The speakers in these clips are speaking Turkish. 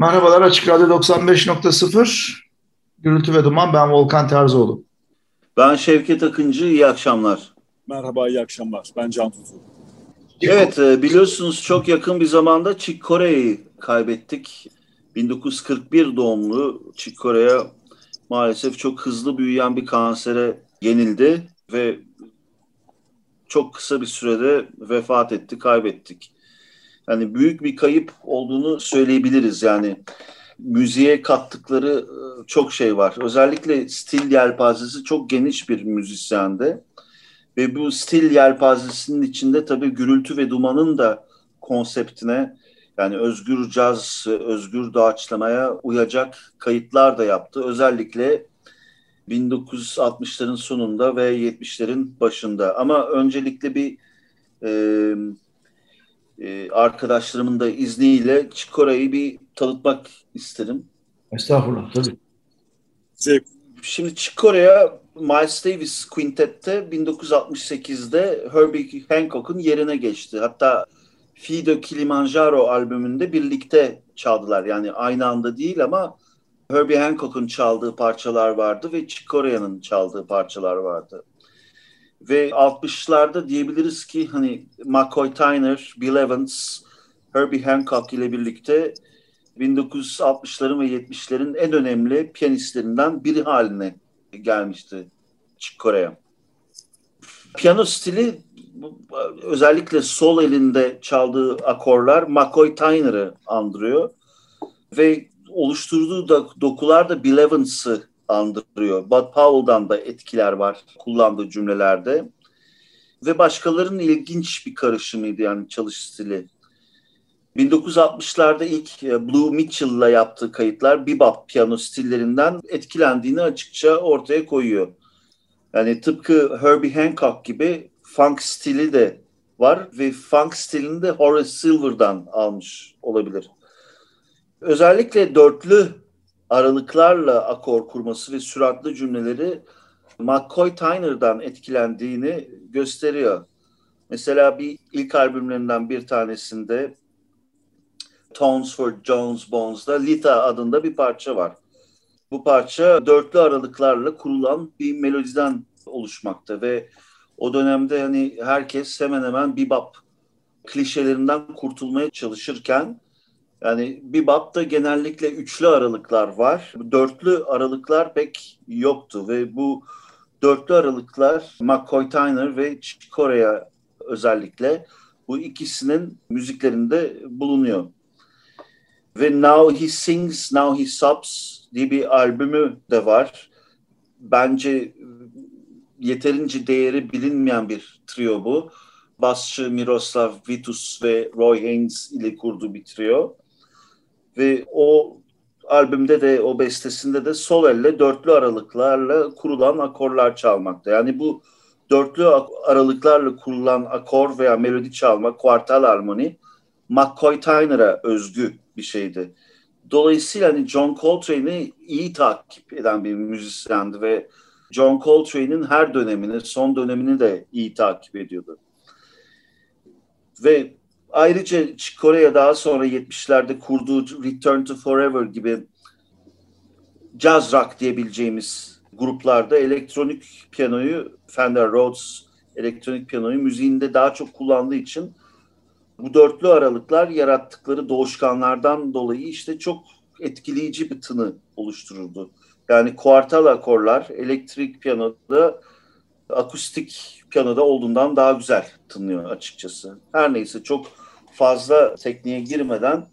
Merhabalar Açık Radyo 95.0 Gürültü ve Duman ben Volkan Terzoğlu. Ben Şevket Akıncı iyi akşamlar. Merhaba iyi akşamlar ben Can Tutu. Evet e, biliyorsunuz çok yakın bir zamanda Chick Corea'yı kaybettik. 1941 doğumlu Chick Corea maalesef çok hızlı büyüyen bir kansere yenildi ve çok kısa bir sürede vefat etti, kaybettik. Yani büyük bir kayıp olduğunu söyleyebiliriz yani. Müziğe kattıkları e, çok şey var. Özellikle stil yelpazesi çok geniş bir müzisyendi. Ve bu stil yelpazesinin içinde tabii gürültü ve dumanın da konseptine yani özgür caz, özgür doğaçlamaya uyacak kayıtlar da yaptı. Özellikle 1960'ların sonunda ve 70'lerin başında. Ama öncelikle bir e, e, arkadaşlarımın da izniyle Çikora'yı bir tanıtmak isterim. Estağfurullah tabii. Zevk. Şimdi Çikore'ye Miles Davis Quintet'te 1968'de Herbie Hancock'un yerine geçti. Hatta Fido Kilimanjaro albümünde birlikte çaldılar. Yani aynı anda değil ama Herbie Hancock'un çaldığı parçalar vardı ve Chick Corea'nın çaldığı parçalar vardı. Ve 60'larda diyebiliriz ki hani McCoy Tyner, Bill Evans, Herbie Hancock ile birlikte 1960'ların ve 70'lerin en önemli piyanistlerinden biri haline gelmişti Chick Corea. Piyano stili özellikle sol elinde çaldığı akorlar McCoy Tyner'ı andırıyor ve oluşturduğu da dokular da Bill Evans'ı andırıyor. Bud Powell'dan da etkiler var kullandığı cümlelerde. Ve başkalarının ilginç bir karışımıydı yani çalış stili. 1960'larda ilk e, Blue Mitchell'la yaptığı kayıtlar bebop piyano stillerinden etkilendiğini açıkça ortaya koyuyor. Yani tıpkı Herbie Hancock gibi funk stili de var ve funk stilini de Horace Silver'dan almış olabilir. Özellikle dörtlü aralıklarla akor kurması ve süratli cümleleri McCoy Tyner'dan etkilendiğini gösteriyor. Mesela bir ilk albümlerinden bir tanesinde Tones for Jones Bones'da Lita adında bir parça var. Bu parça dörtlü aralıklarla kurulan bir melodiden oluşmakta ve o dönemde hani herkes hemen hemen bebop klişelerinden kurtulmaya çalışırken yani bebop'ta genellikle üçlü aralıklar var. Dörtlü aralıklar pek yoktu ve bu dörtlü aralıklar McCoy Tyner ve Chick Corea özellikle bu ikisinin müziklerinde bulunuyor. Ve Now He Sings, Now He Sobs diye bir albümü de var. Bence yeterince değeri bilinmeyen bir trio bu. Basçı Miroslav Vitus ve Roy Haynes ile kurduğu bir trio. Ve o albümde de o bestesinde de sol elle dörtlü aralıklarla kurulan akorlar çalmakta. Yani bu dörtlü aralıklarla kurulan akor veya melodi çalma, kuartal armoni McCoy Tyner'a özgü bir şeydi. Dolayısıyla hani John Coltrane'i iyi takip eden bir müzisyendi ve John Coltrane'in her dönemini, son dönemini de iyi takip ediyordu. Ve ayrıca Kore'ye daha sonra 70'lerde kurduğu Return to Forever gibi jazz rock diyebileceğimiz gruplarda elektronik piyanoyu Fender Rhodes elektronik piyanoyu müziğinde daha çok kullandığı için bu dörtlü aralıklar yarattıkları doğuşkanlardan dolayı işte çok etkileyici bir tını oluştururdu. Yani kuartal akorlar elektrik piyanoda akustik piyanoda olduğundan daha güzel tınlıyor açıkçası. Her neyse çok fazla tekniğe girmeden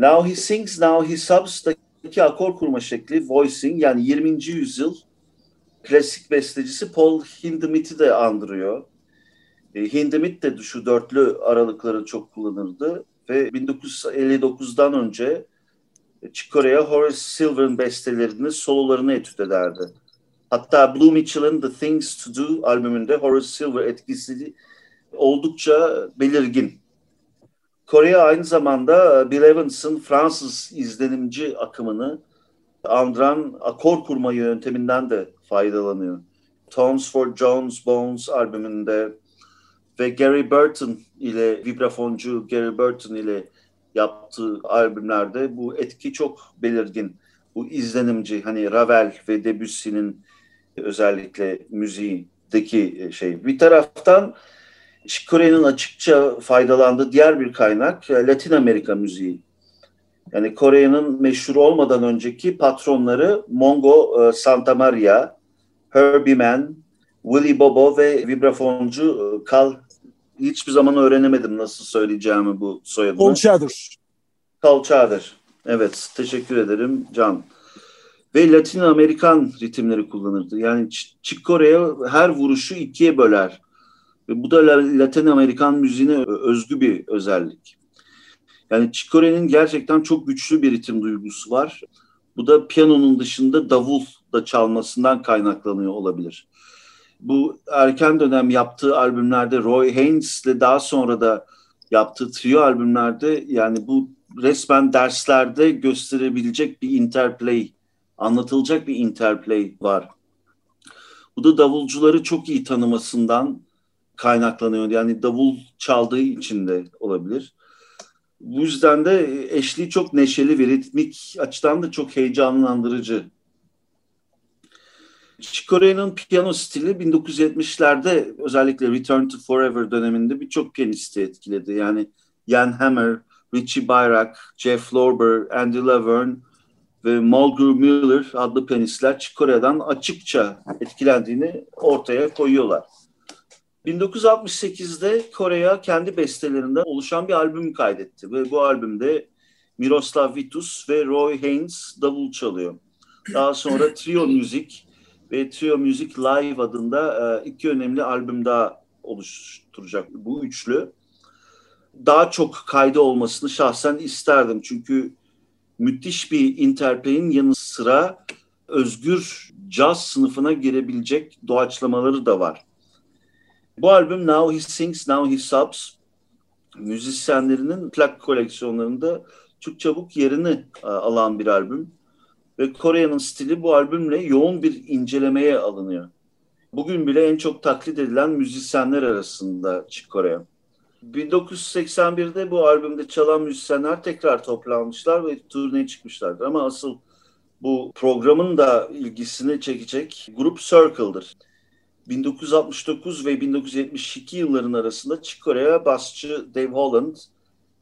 Now He Sings, Now He Subs'daki akor kurma şekli voicing yani 20. yüzyıl klasik bestecisi Paul Hindemith'i de andırıyor. E, Hindemith de şu dörtlü aralıkları çok kullanırdı ve 1959'dan önce Chicorea Horace Silver'ın bestelerini, sololarını etüt ederdi. Hatta Blue Mitchell'ın The Things to Do albümünde Horace Silver etkisi oldukça belirgin. Korea aynı zamanda Bill Evans'ın Fransız izlenimci akımını andıran akor kurma yönteminden de faydalanıyor. Tones for Jones Bones albümünde ve Gary Burton ile vibrafoncu Gary Burton ile yaptığı albümlerde bu etki çok belirgin. Bu izlenimci hani Ravel ve Debussy'nin özellikle müziğindeki şey. Bir taraftan Kore'nin açıkça faydalandığı diğer bir kaynak Latin Amerika müziği. Yani Kore'nin meşhur olmadan önceki patronları Mongo e, Santa Maria, Herbie Mann, Willie Bobo ve vibrafoncu e, Carl hiçbir zaman öğrenemedim nasıl söyleyeceğimi bu soyadını. Carl Chatter. Evet, teşekkür ederim Can. Ve Latin Amerikan ritimleri kullanırdı. Yani Chick Corea her vuruşu ikiye böler. Ve bu da Latin Amerikan müziğine özgü bir özellik. Yani Chick Corea'nın gerçekten çok güçlü bir ritim duygusu var. Bu da piyanonun dışında davul da çalmasından kaynaklanıyor olabilir. Bu erken dönem yaptığı albümlerde Roy Haynes ile daha sonra da yaptığı trio albümlerde yani bu resmen derslerde gösterebilecek bir interplay, anlatılacak bir interplay var. Bu da davulcuları çok iyi tanımasından kaynaklanıyor. Yani davul çaldığı için de olabilir. Bu yüzden de eşliği çok neşeli ve ritmik açıdan da çok heyecanlandırıcı. Chicorea'nın piyano stili 1970'lerde özellikle Return to Forever döneminde birçok piyanisti etkiledi. Yani Jan Hammer, Richie Bayrak, Jeff Lorber, Andy Laverne ve Mulgrew Miller adlı piyanistler Chicorea'dan açıkça etkilendiğini ortaya koyuyorlar. 1968'de Kore'ye kendi bestelerinden oluşan bir albüm kaydetti ve bu albümde Miroslav Vitus ve Roy Haynes davul çalıyor. Daha sonra Trio Music ve Trio Music Live adında e, iki önemli albüm daha oluşturacak bu üçlü. Daha çok kaydı olmasını şahsen isterdim çünkü müthiş bir interplay'in yanı sıra özgür caz sınıfına girebilecek doğaçlamaları da var. Bu albüm Now He Sings, Now He Subs müzisyenlerinin plak koleksiyonlarında çok çabuk yerini e, alan bir albüm. Ve Kore'nin stili bu albümle yoğun bir incelemeye alınıyor. Bugün bile en çok taklit edilen müzisyenler arasında Chick Corea. 1981'de bu albümde çalan müzisyenler tekrar toplanmışlar ve turneye çıkmışlardır. Ama asıl bu programın da ilgisini çekecek grup Circle'dır. 1969 ve 1972 yılların arasında Chick Corea basçı Dave Holland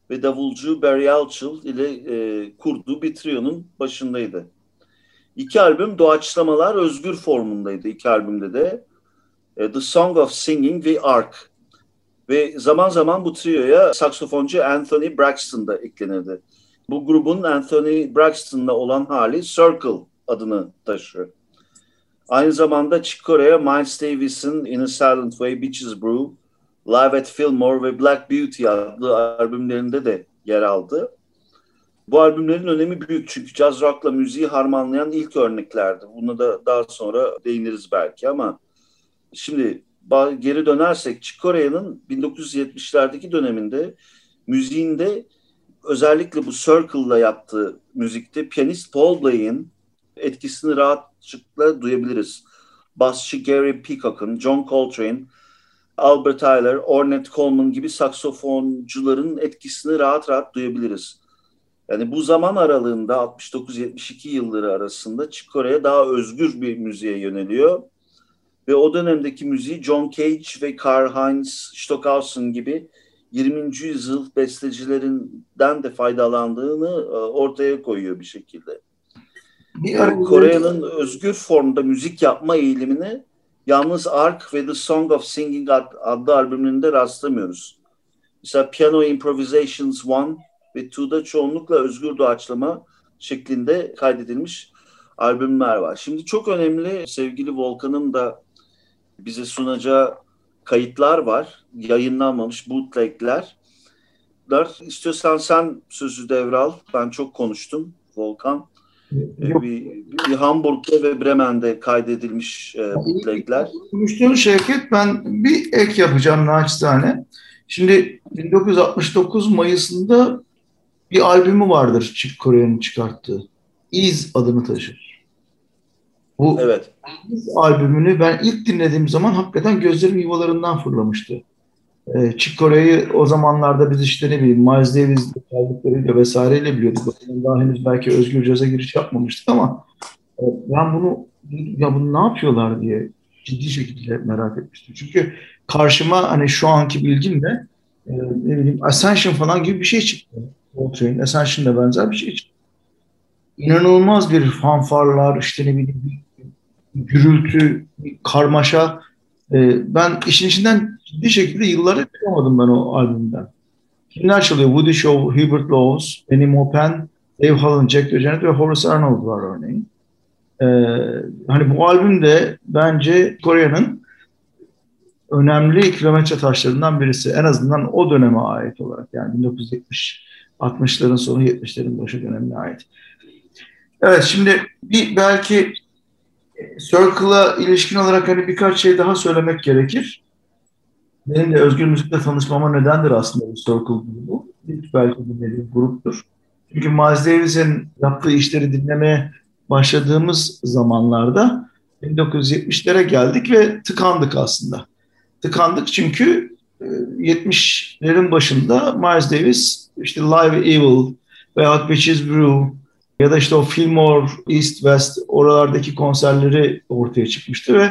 ve davulcu Barry Altschul ile e, kurduğu bir trionun başındaydı. İki albüm doğaçlamalar özgür formundaydı iki albümde de. E, The Song of Singing ve Ark. Ve zaman zaman bu trioya saksofoncu Anthony Braxton da eklenirdi. Bu grubun Anthony Braxton'la olan hali Circle adını taşıyor. Aynı zamanda Chick Corea, Miles Davis'in In a Silent Way, Bitches Brew, Live at Fillmore ve Black Beauty adlı albümlerinde de yer aldı. Bu albümlerin önemi büyük çünkü caz rock'la müziği harmanlayan ilk örneklerdi. Buna da daha sonra değiniriz belki ama şimdi geri dönersek Chick Corea'nın 1970'lerdeki döneminde müziğinde özellikle bu Circle'la yaptığı müzikte piyanist Paul Bley'in etkisini rahatlıkla duyabiliriz. Basçı Gary Peacock'ın, John Coltrane, Albert Tyler, Ornette Coleman gibi saksofoncuların etkisini rahat rahat duyabiliriz. Yani bu zaman aralığında 69-72 yılları arasında Corea daha özgür bir müziğe yöneliyor. Ve o dönemdeki müziği John Cage ve Karl-Heinz Stockhausen gibi 20. yüzyıl bestecilerinden de faydalandığını e, ortaya koyuyor bir şekilde. Yani Kore'nin özgür formda müzik yapma eğilimini yalnız Ark ve The Song of Singing adlı albümlerinde rastlamıyoruz. Mesela Piano Improvisations 1 ve 2'da çoğunlukla özgür doğaçlama şeklinde kaydedilmiş albümler var. Şimdi çok önemli sevgili Volkan'ın da bize sunacağı kayıtlar var. Yayınlanmamış bootlegler. İstiyorsan sen sözü devral. Ben çok konuştum Volkan. Yok. Bir, bir Hamburg'da ve Bremen'de kaydedilmiş e, bootlegler. Konuştuğun Şevket ben bir ek yapacağım naçizane. Şimdi 1969 Mayıs'ında bir albümü vardır Chick Corea'nın çıkarttığı. İz adını taşır. Bu evet. İz albümünü ben ilk dinlediğim zaman hakikaten gözlerim yuvalarından fırlamıştı. E, Chick Corea'yı o zamanlarda biz işte ne bileyim Miles Davis'le kaldıklarıyla vesaireyle biliyorduk. Daha henüz belki özgür caza giriş yapmamıştık ama e, ben bunu ya bunu ne yapıyorlar diye ciddi şekilde merak etmiştim. Çünkü karşıma hani şu anki bilgimle e, ne bileyim Ascension falan gibi bir şey çıktı. Coltrane, Ascension'la benzer bir şey çıktı. İnanılmaz bir fanfarlar, işte ne bileyim gürültü, bir karmaşa. E, ben işin içinden ciddi şekilde yılları çıkamadım ben o albümden. Kimler çalıyor? Woody Shaw, Hubert Laws, Benny Maupin, Dave Holland, Jack DeJohnette ve Horace Arnold var örneğin. Ee, hani bu albümde bence Kore'nin önemli kilometre taşlarından birisi. En azından o döneme ait olarak yani 1970 60'ların sonu 70'lerin başı dönemine ait. Evet şimdi bir belki Circle'a ilişkin olarak hani birkaç şey daha söylemek gerekir. Benim de özgür müzikle tanışmama nedendir aslında bu Circle grubu. İlk belki dinlediğim gruptur. Çünkü Miles Davis'in yaptığı işleri dinlemeye başladığımız zamanlarda 1970'lere geldik ve tıkandık aslında. Tıkandık çünkü 70'lerin e, başında Miles Davis işte Live Evil veya Bitches Brew ya da işte o Fillmore, East West oralardaki konserleri ortaya çıkmıştı ve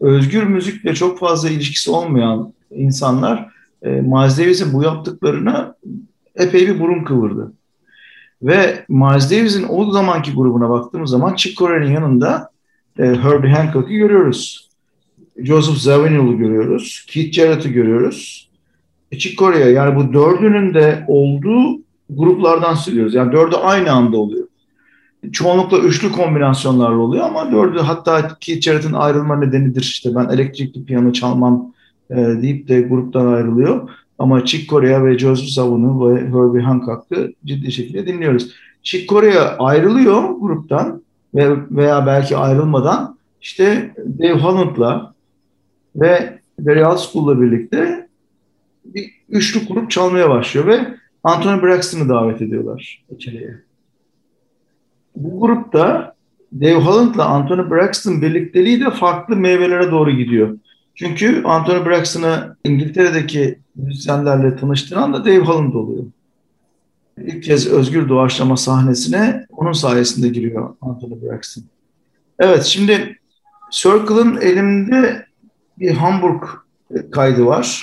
özgür müzikle çok fazla ilişkisi olmayan insanlar e, Miles Davis'in bu yaptıklarına epey bir burun kıvırdı. Ve Miles Davis'in o zamanki grubuna baktığımız zaman Chick Corea'nın yanında e, Herbie Hancock'ı görüyoruz. Joseph Zawinul'u görüyoruz. Keith Jarrett'ı görüyoruz. E, Chick Corea yani bu dördünün de olduğu gruplardan söylüyoruz. Yani dördü aynı anda oluyor. Çoğunlukla üçlü kombinasyonlarla oluyor ama dördü hatta Keith Jarrett'ın ayrılma nedenidir. İşte ben elektrikli piyano çalmam e, deyip de gruptan ayrılıyor. Ama Chick Corea ve Joseph Zawinul ve Herbie Hancock'ı ciddi şekilde dinliyoruz. Chick Corea ayrılıyor gruptan ve veya belki ayrılmadan işte Dave Holland'la ve Barry School'la birlikte bir üçlü grup çalmaya başlıyor ve Anthony Braxton'ı davet ediyorlar içeriye. Bu grupta Dave Holland'la Anthony Braxton birlikteliği de farklı meyvelere doğru gidiyor. Çünkü Anthony Braxton'ı İngiltere'deki müzisyenlerle tanıştıran da Dave Holland oluyor. İlk kez özgür doğaçlama sahnesine onun sayesinde giriyor Anthony Braxton. Evet şimdi Circle'ın elimde bir Hamburg kaydı var.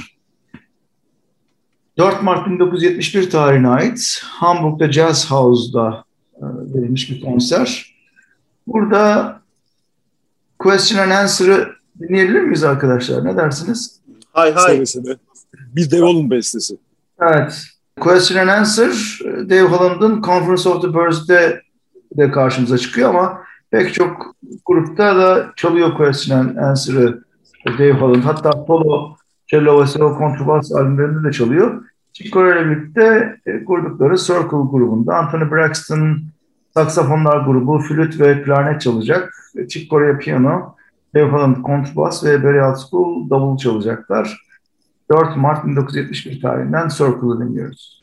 4 Mart 1971 tarihine ait Hamburg'da Jazz House'da e, verilmiş bir konser. Burada Question and Answer'ı dinleyebilir miyiz arkadaşlar? Ne dersiniz? Hay hay. Seve seve. Bir Devol'un bestesi. Evet. Question and Answer, Dave Holland'ın Conference of the Birds'de de karşımıza çıkıyor ama pek çok grupta da çalıyor Question and Answer'ı Dave Holland. Hatta solo cello ve solo kontrabas albümlerinde de çalıyor. Chick Corea ile birlikte e, kurdukları Circle grubunda Anthony Braxton saksafonlar grubu, flüt ve klarnet çalacak. Chick Corea piyano, Dave Holland ve Barry Outschool davul çalacaklar. 4 Mart 1971 tarihinden Circle'ı dinliyoruz.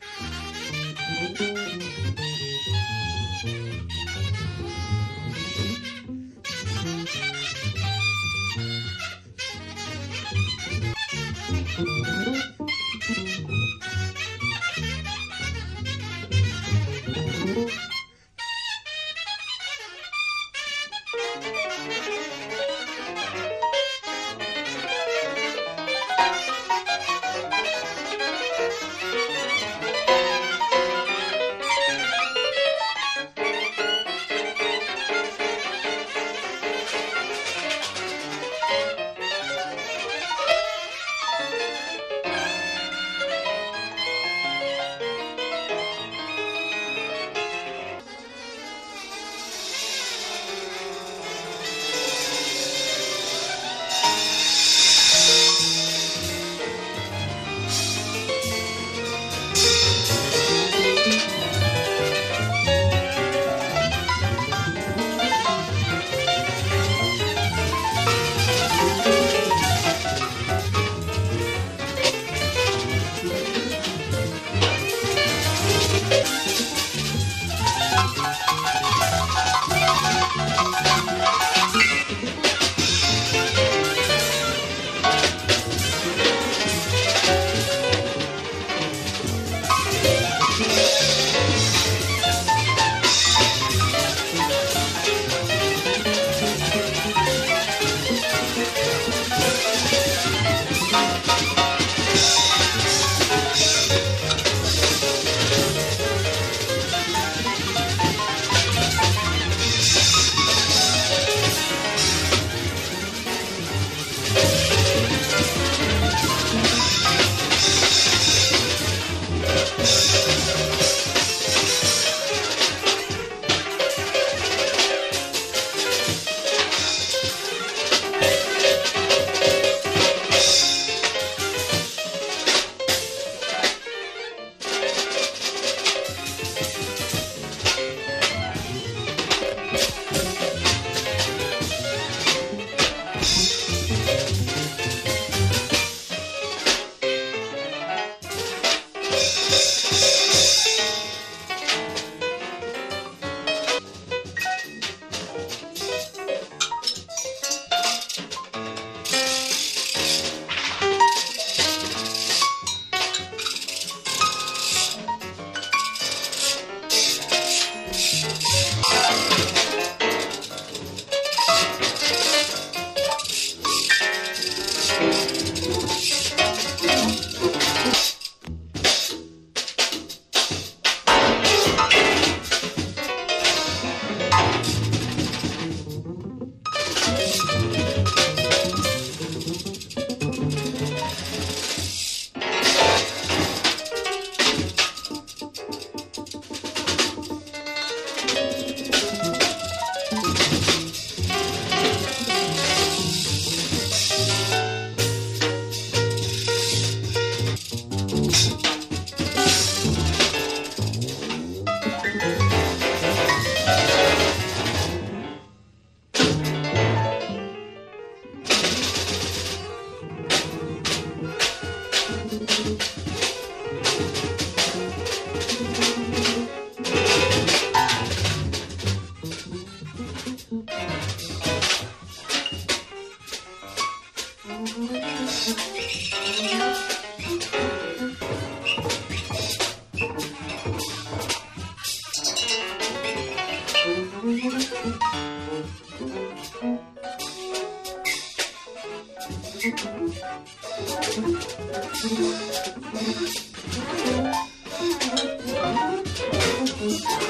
Thank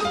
you.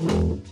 Ooh.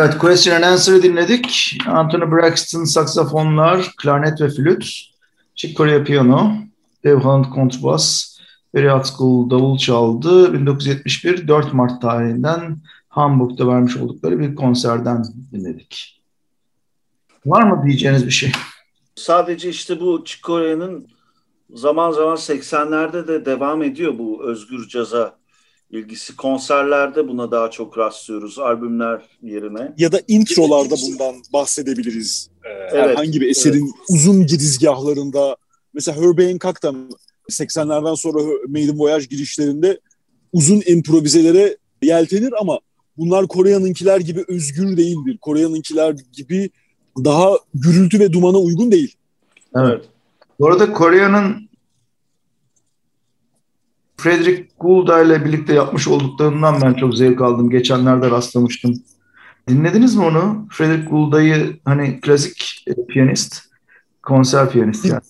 Evet, Question and Answer'ı dinledik. Anthony Braxton saksafonlar, klarnet ve flüt. Chick Corea piyano, Dave Holland kontrbas, Barry Atskill davul çaldı. 1971 4 Mart tarihinden Hamburg'da vermiş oldukları bir konserden dinledik. Var mı diyeceğiniz bir şey? Sadece işte bu Chick Corea'nın zaman zaman 80'lerde de devam ediyor bu özgür caza ilgisi. Konserlerde buna daha çok rastlıyoruz albümler yerine. Ya da introlarda bundan bahsedebiliriz. Ee, Evet, herhangi bir eserin uzun girizgahlarında mesela Herbie Hancock da 80'lerden sonra Maiden Voyage girişlerinde uzun improvizelere yeltenir ama bunlar Kore'ninkiler gibi özgür değildir. Kore'ninkiler gibi daha gürültü ve dumana uygun değil. Evet. Bu arada Kore'nin Frederick Goulda ile birlikte yapmış olduklarından ben çok zevk aldım. Geçenlerde rastlamıştım. Dinlediniz mi onu? Frederick Goulda'yı hani klasik e, piyanist, konser piyanisti yani.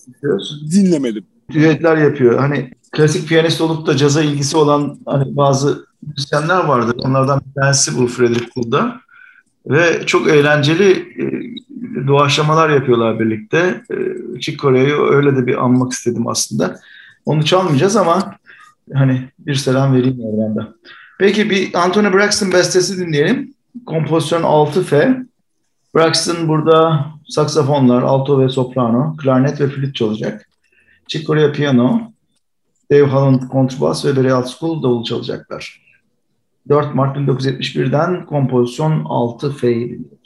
Dinlemedim. Düetler yapıyor. Hani klasik piyanist olup da caza ilgisi olan hani bazı müzisyenler vardır. Onlardan bir tanesi bu Frederick Goulda. Ve çok eğlenceli e, doğaçlamalar yapıyorlar birlikte. E, Chick Corea'yı öyle de bir anmak istedim aslında. Onu çalmayacağız ama hani bir selam vereyim oradan Peki bir Anthony Braxton bestesi dinleyelim. Kompozisyon 6F. Braxton burada saksafonlar, alto ve soprano, klarnet ve flüt çalacak. Chick Corea piyano, Dave Holland kontrbas ve Barry Altschul davul çalacaklar. 4 Mart 1971'den kompozisyon 6F'yi dinliyoruz.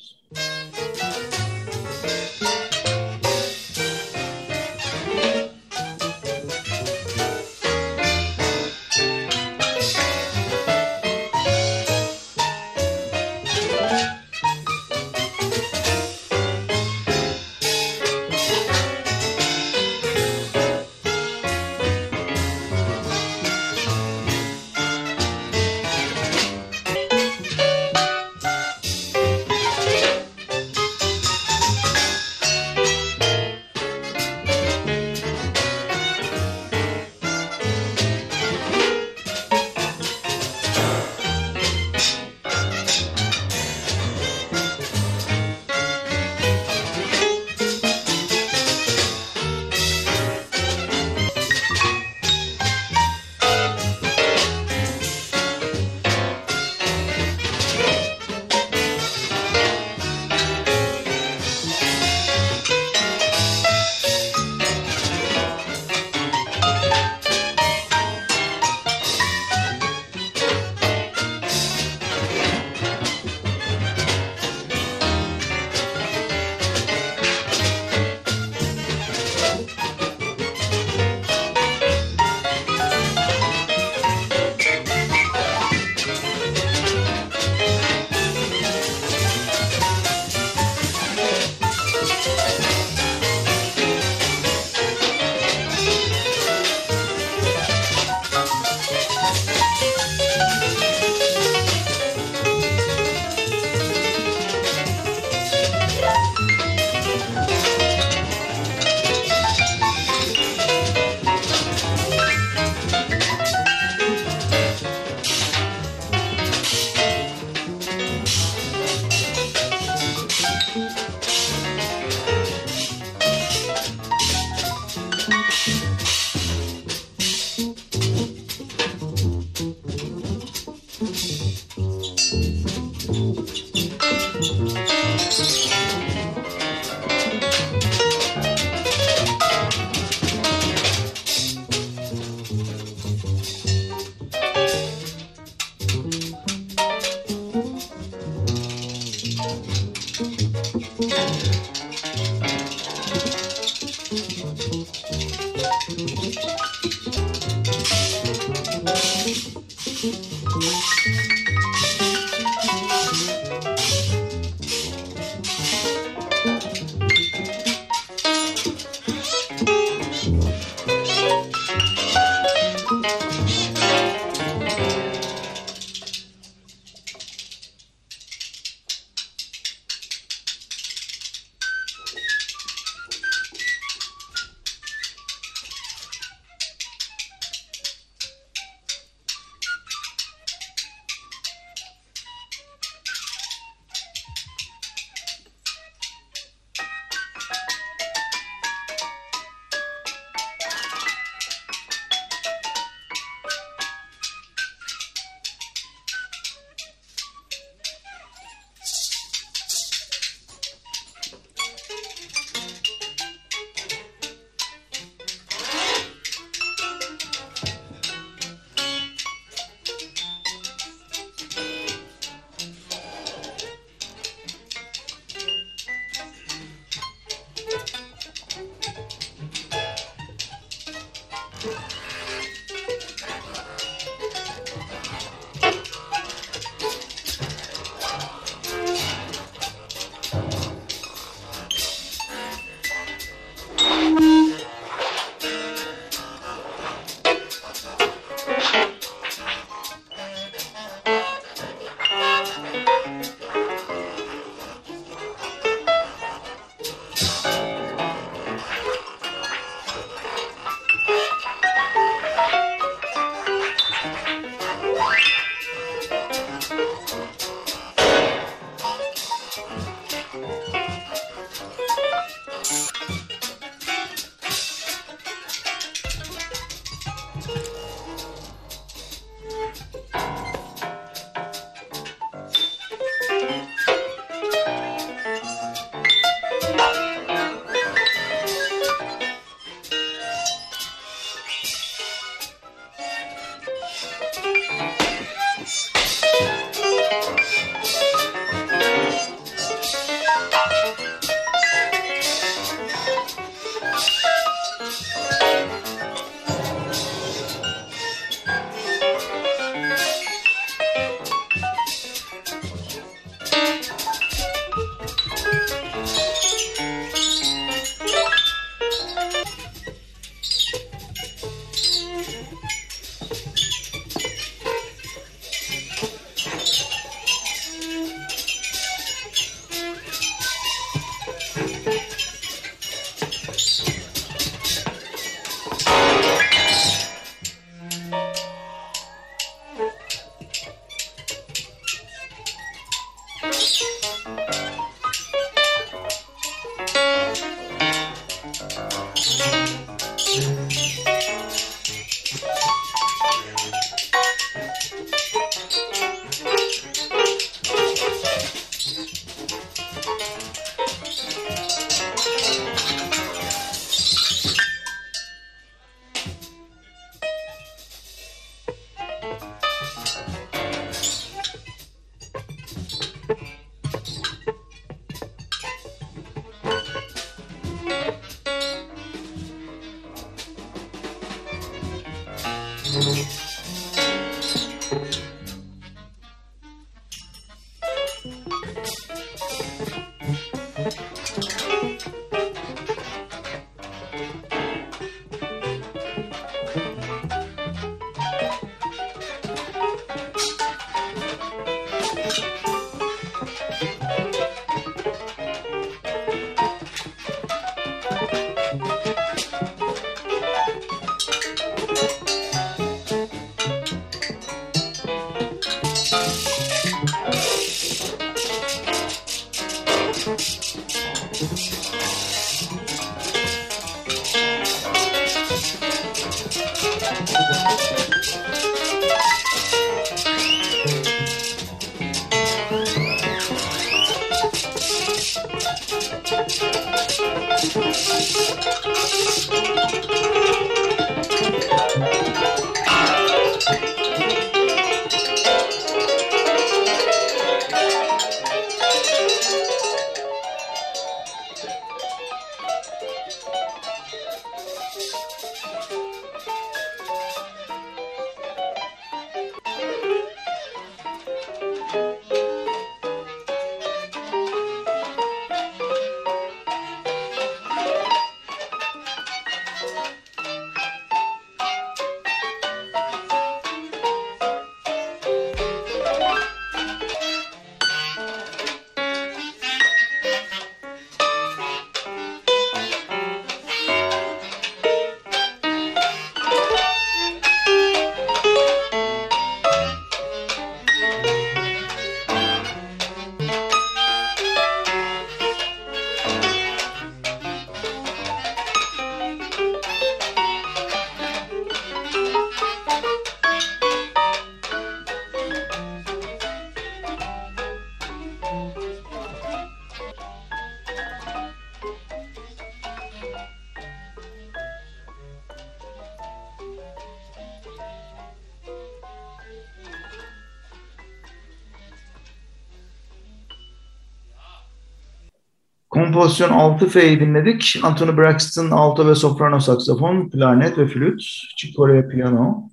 Kompozisyon 6F'yi dinledik. Anthony Braxton alto ve soprano saksafon, klarnet ve flüt, Chick Corea piyano,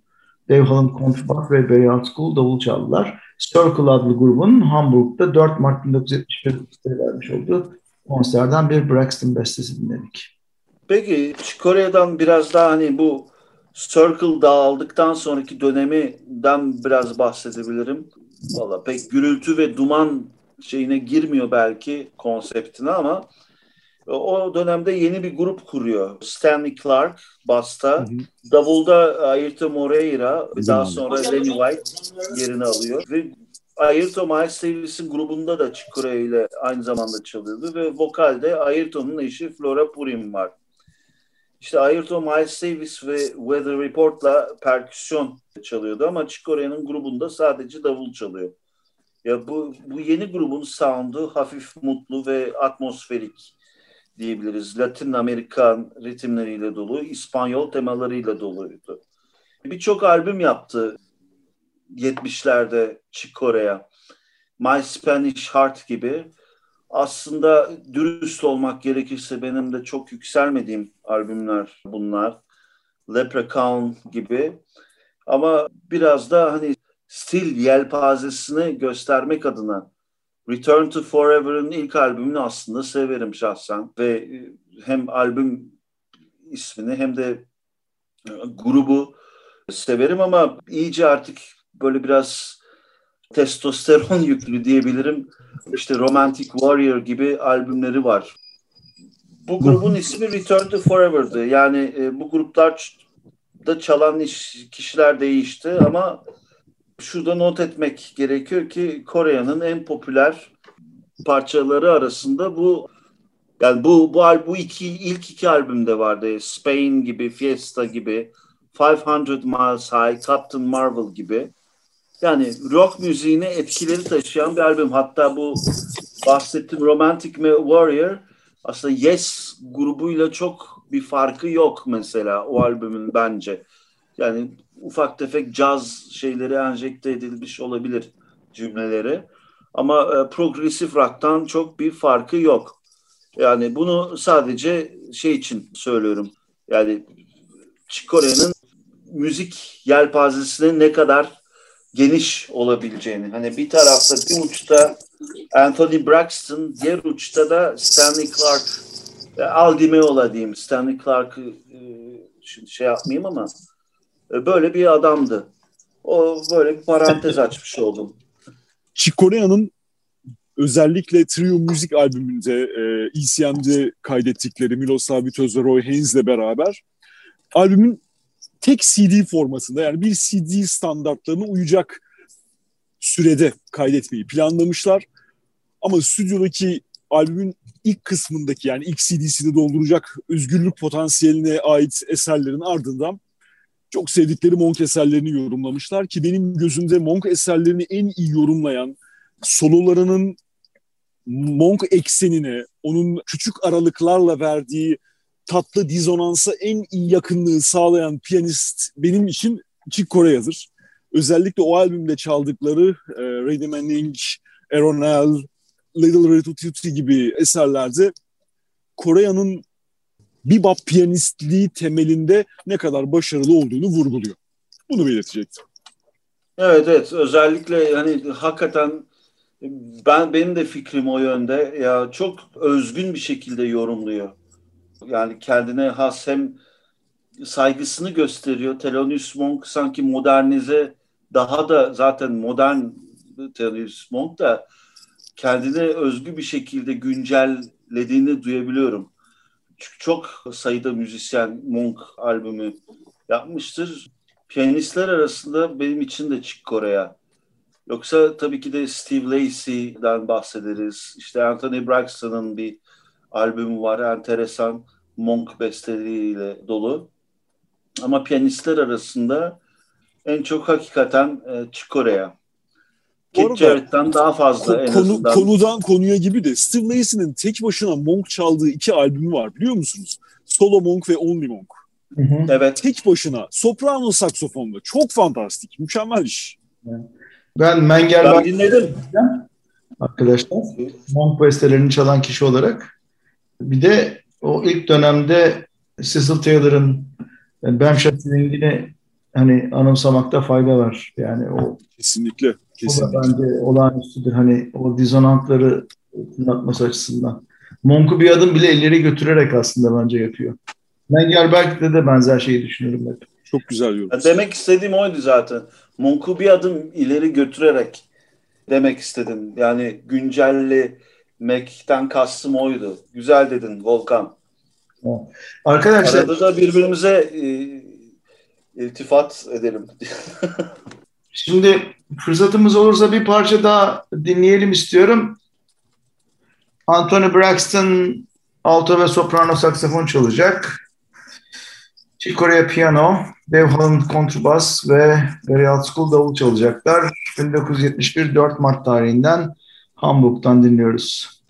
Dave Hallam kontrbas ve Barry Outschool davul çaldılar. Circle adlı grubun Hamburg'da 4 Mart 1971'de vermiş olduğu konserden bir Braxton bestesi dinledik. Peki Kore'den biraz daha hani bu Circle dağıldıktan sonraki döneminden biraz bahsedebilirim. Valla pek gürültü ve duman şeyine girmiyor belki konseptine ama o dönemde yeni bir grup kuruyor. Stanley Clark basta, davulda Ayrton Moreira, daha sonra Lenny White yerini alıyor ve Ayrton Miles Davis'in grubunda da Chicorea ile aynı zamanda çalıyordu ve vokalde Ayrton'un eşi Flora Purim var. İşte Ayrton Miles Davis ve Weather Report'la perküsyon çalıyordu ama Chick Corea'nın grubunda sadece davul çalıyor. Ya bu, bu yeni grubun sound'u hafif mutlu ve atmosferik diyebiliriz. Latin Amerikan ritimleriyle dolu, İspanyol temalarıyla doluydu. Birçok albüm yaptı 70'lerde Chick Corea. My Spanish Heart gibi. Aslında dürüst olmak gerekirse benim de çok yükselmediğim albümler bunlar. Leprechaun gibi. Ama biraz da hani stil yelpazesini göstermek adına Return to Forever'ın ilk albümünü aslında severim şahsen ve e, hem albüm ismini hem de e, grubu severim ama iyice artık böyle biraz testosteron yüklü diyebilirim. İşte Romantic Warrior gibi albümleri var. Bu grubun ismi Return to Forever'dı. Yani e, bu gruplar da çalan iş, kişiler değişti ama şurada not etmek gerekiyor ki Kore'nin en popüler parçaları arasında bu yani bu bu bu iki ilk iki albümde vardı. Spain gibi, Fiesta gibi, 500 Miles High, Captain Marvel gibi. Yani rock müziğine etkileri taşıyan bir albüm. Hatta bu bahsettiğim Romantic Warrior aslında Yes grubuyla çok bir farkı yok mesela o albümün bence. Yani ufak tefek caz şeyleri enjekte edilmiş olabilir cümleleri. Ama e, progresif rock'tan çok bir farkı yok. Yani bunu sadece şey için söylüyorum. Yani Chicore'nin müzik yelpazesine ne kadar geniş olabileceğini. Hani bir tarafta bir uçta Anthony Braxton, diğer uçta da Stanley Clark. E, Al Di diyeyim. Stanley Clark'ı e, şimdi şey yapmayayım ama böyle bir adamdı. O böyle bir parantez açmış oldum. Chick Corea'nın özellikle Trio müzik albümünde e, ECM'de kaydettikleri Milos Savitöz ve Roy Haynes'le beraber albümün tek CD formasında yani bir CD standartlarına uyacak sürede kaydetmeyi planlamışlar. Ama stüdyodaki albümün ilk kısmındaki yani ilk CD'sini dolduracak özgürlük potansiyeline ait eserlerin ardından çok sevdikleri Monk eserlerini yorumlamışlar ki benim gözümde Monk eserlerini en iyi yorumlayan sololarının Monk eksenine, onun küçük aralıklarla verdiği tatlı dizonansa en iyi yakınlığı sağlayan piyanist benim için Chick Corea'dır. Özellikle o albümde çaldıkları e, Ray Manning, Aaron Little Red Tutti gibi eserlerde Korea'nın bebop piyanistliği temelinde ne kadar başarılı olduğunu vurguluyor. Bunu belirtecektim. Evet evet özellikle hani hakikaten ben benim de fikrim o yönde ya çok özgün bir şekilde yorumluyor. Yani kendine has hem saygısını gösteriyor. Thelonious Monk sanki modernize daha da zaten modern Thelonious Monk da kendine özgü bir şekilde güncellediğini duyabiliyorum. Çok sayıda müzisyen Monk albümü yapmıştır. Piyanistler arasında benim için de Chick Corea. Yoksa tabii ki de Steve Lacy'den bahsederiz. İşte Anthony Braxton'ın bir albümü var. Enteresan Monk besteleriyle dolu. Ama piyanistler arasında en çok hakikaten e, Chicorea. Kit daha fazla en konu, azından. Konudan konuya gibi de Steve Lacy'nin tek başına Monk çaldığı iki albümü var biliyor musunuz? Solo Monk ve Only Monk. Hı hı. Evet. Tek başına soprano saksofonla. Çok fantastik. Mükemmel iş. Ben Menger ben dinledim. Arkadaşlar. Monk bestelerini çalan kişi olarak. Bir de o ilk dönemde Cecil Taylor'ın Bam Shotting'ini hani anımsamakta fayda var. Yani o kesinlikle, kesinlikle. O da bence olağanüstüdür. Hani o dizonantları tınlatması açısından. Monk'u bir adım bile ileri götürerek aslında bence yapıyor. Mengelberg'de de benzer şeyi düşünüyorum hep. Çok güzel yorum. Demek istediğim oydu zaten. Monk'u bir adım ileri götürerek demek istedim. Yani güncelli Mac'ten kastım oydu. Güzel dedin Volkan. Arkadaşlar. Arada da birbirimize e, iltifat edelim. Şimdi fırsatımız olursa bir parça daha dinleyelim istiyorum. Anthony Braxton alto ve soprano saksafon çalacak. Chick Corea piyano, Dave Holland kontrbas ve Gary Altschul davul çalacaklar. 1971 4 Mart tarihinden Hamburg'dan dinliyoruz.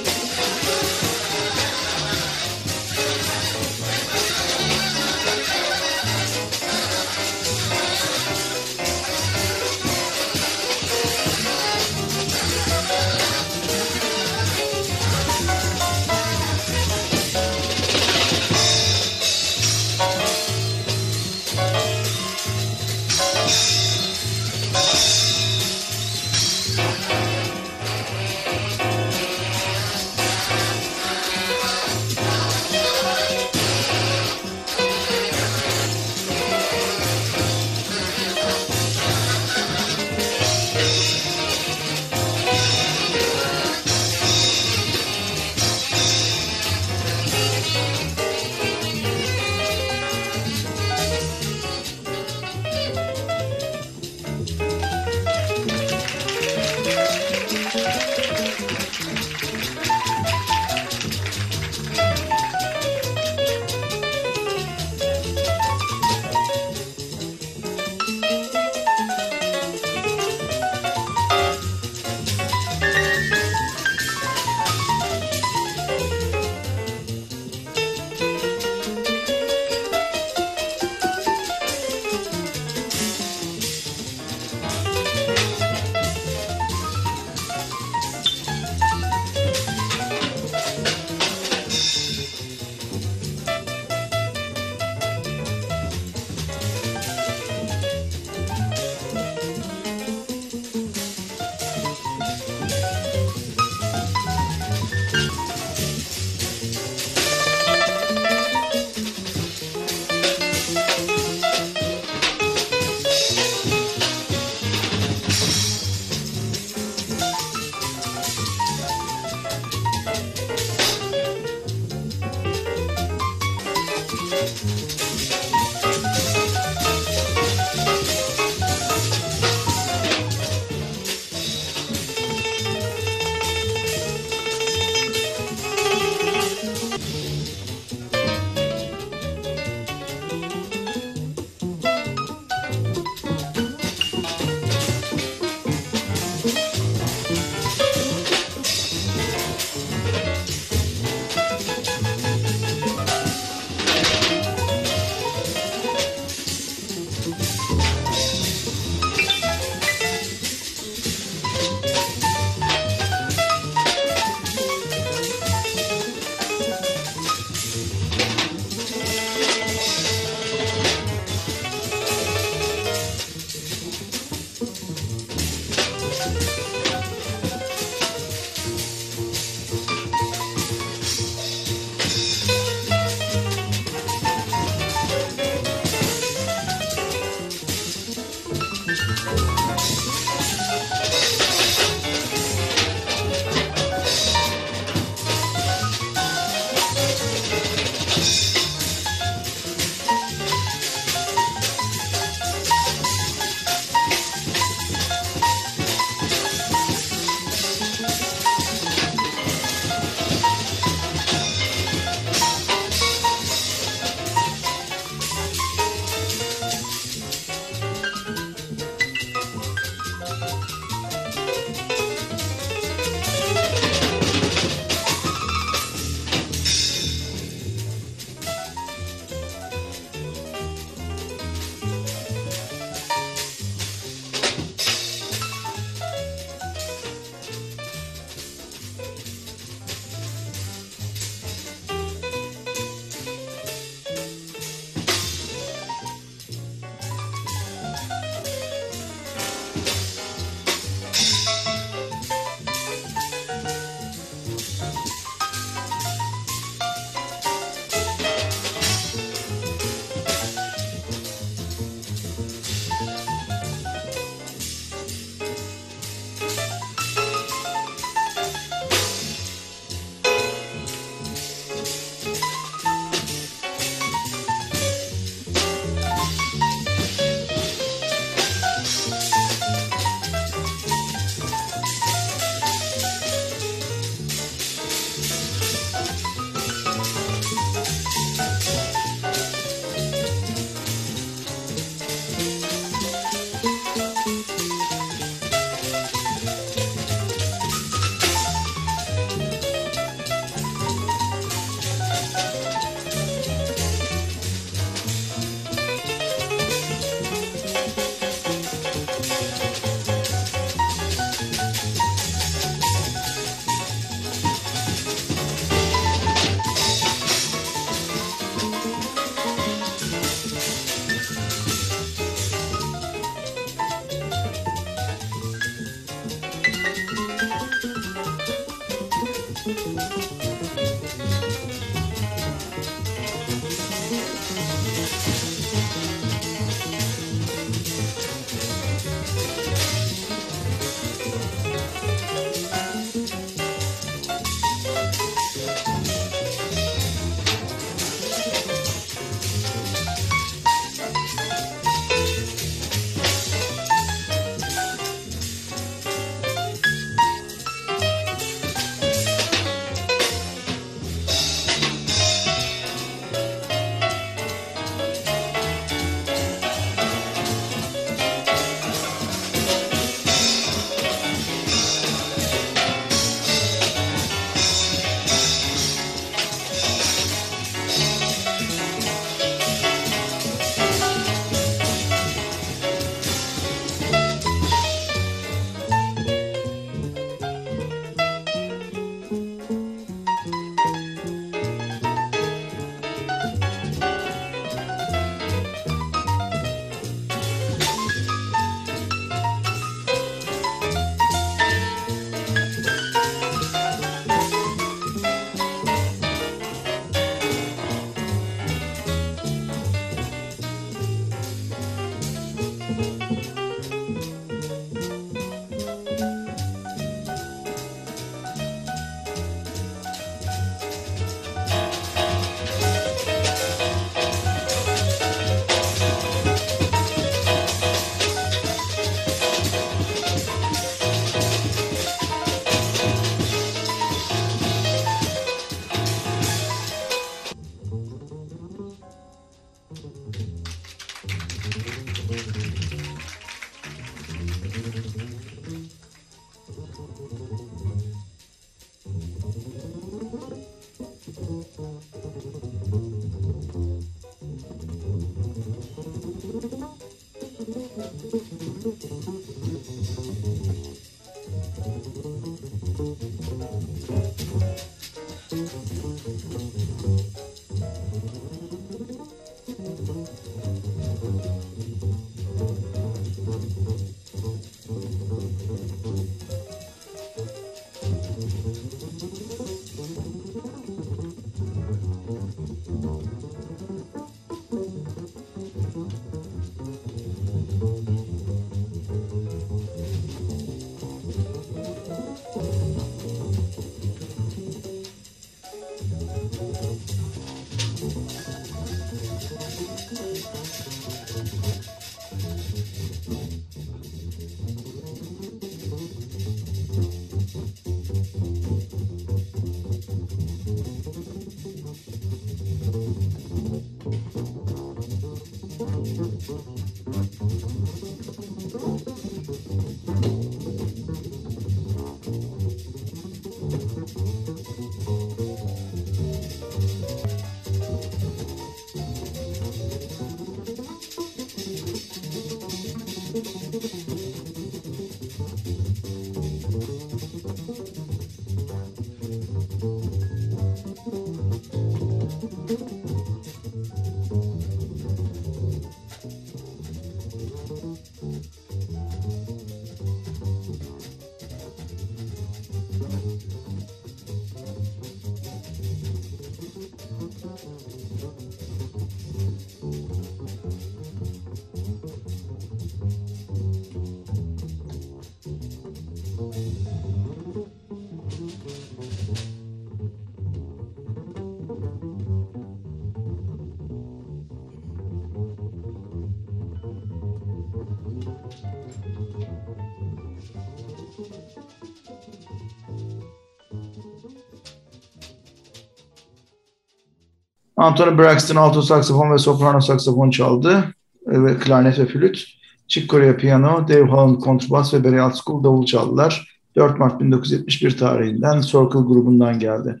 Anthony Braxton alto saksafon ve soprano saksafon çaldı e, ve klarnet ve flüt. Chick Corea piyano, Dave Holland kontrbas ve Barry School davul çaldılar. 4 Mart 1971 tarihinden Circle grubundan geldi.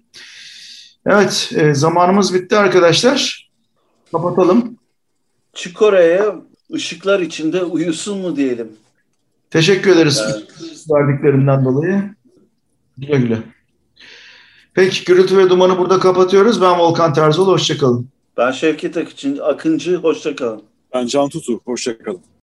Evet, e, zamanımız bitti arkadaşlar. Kapatalım. Çikore'ye ışıklar içinde uyusun mu diyelim. Teşekkür ederiz Evet. verdiklerinden dolayı. Güle güle. Peki, gürültü ve dumanı burada kapatıyoruz. Ben Volkan Terzoğlu, hoşçakalın. Ben Şevket Akıncı, Akıncı hoşça kalın. Ben Can Tutu. Hoşçakalın.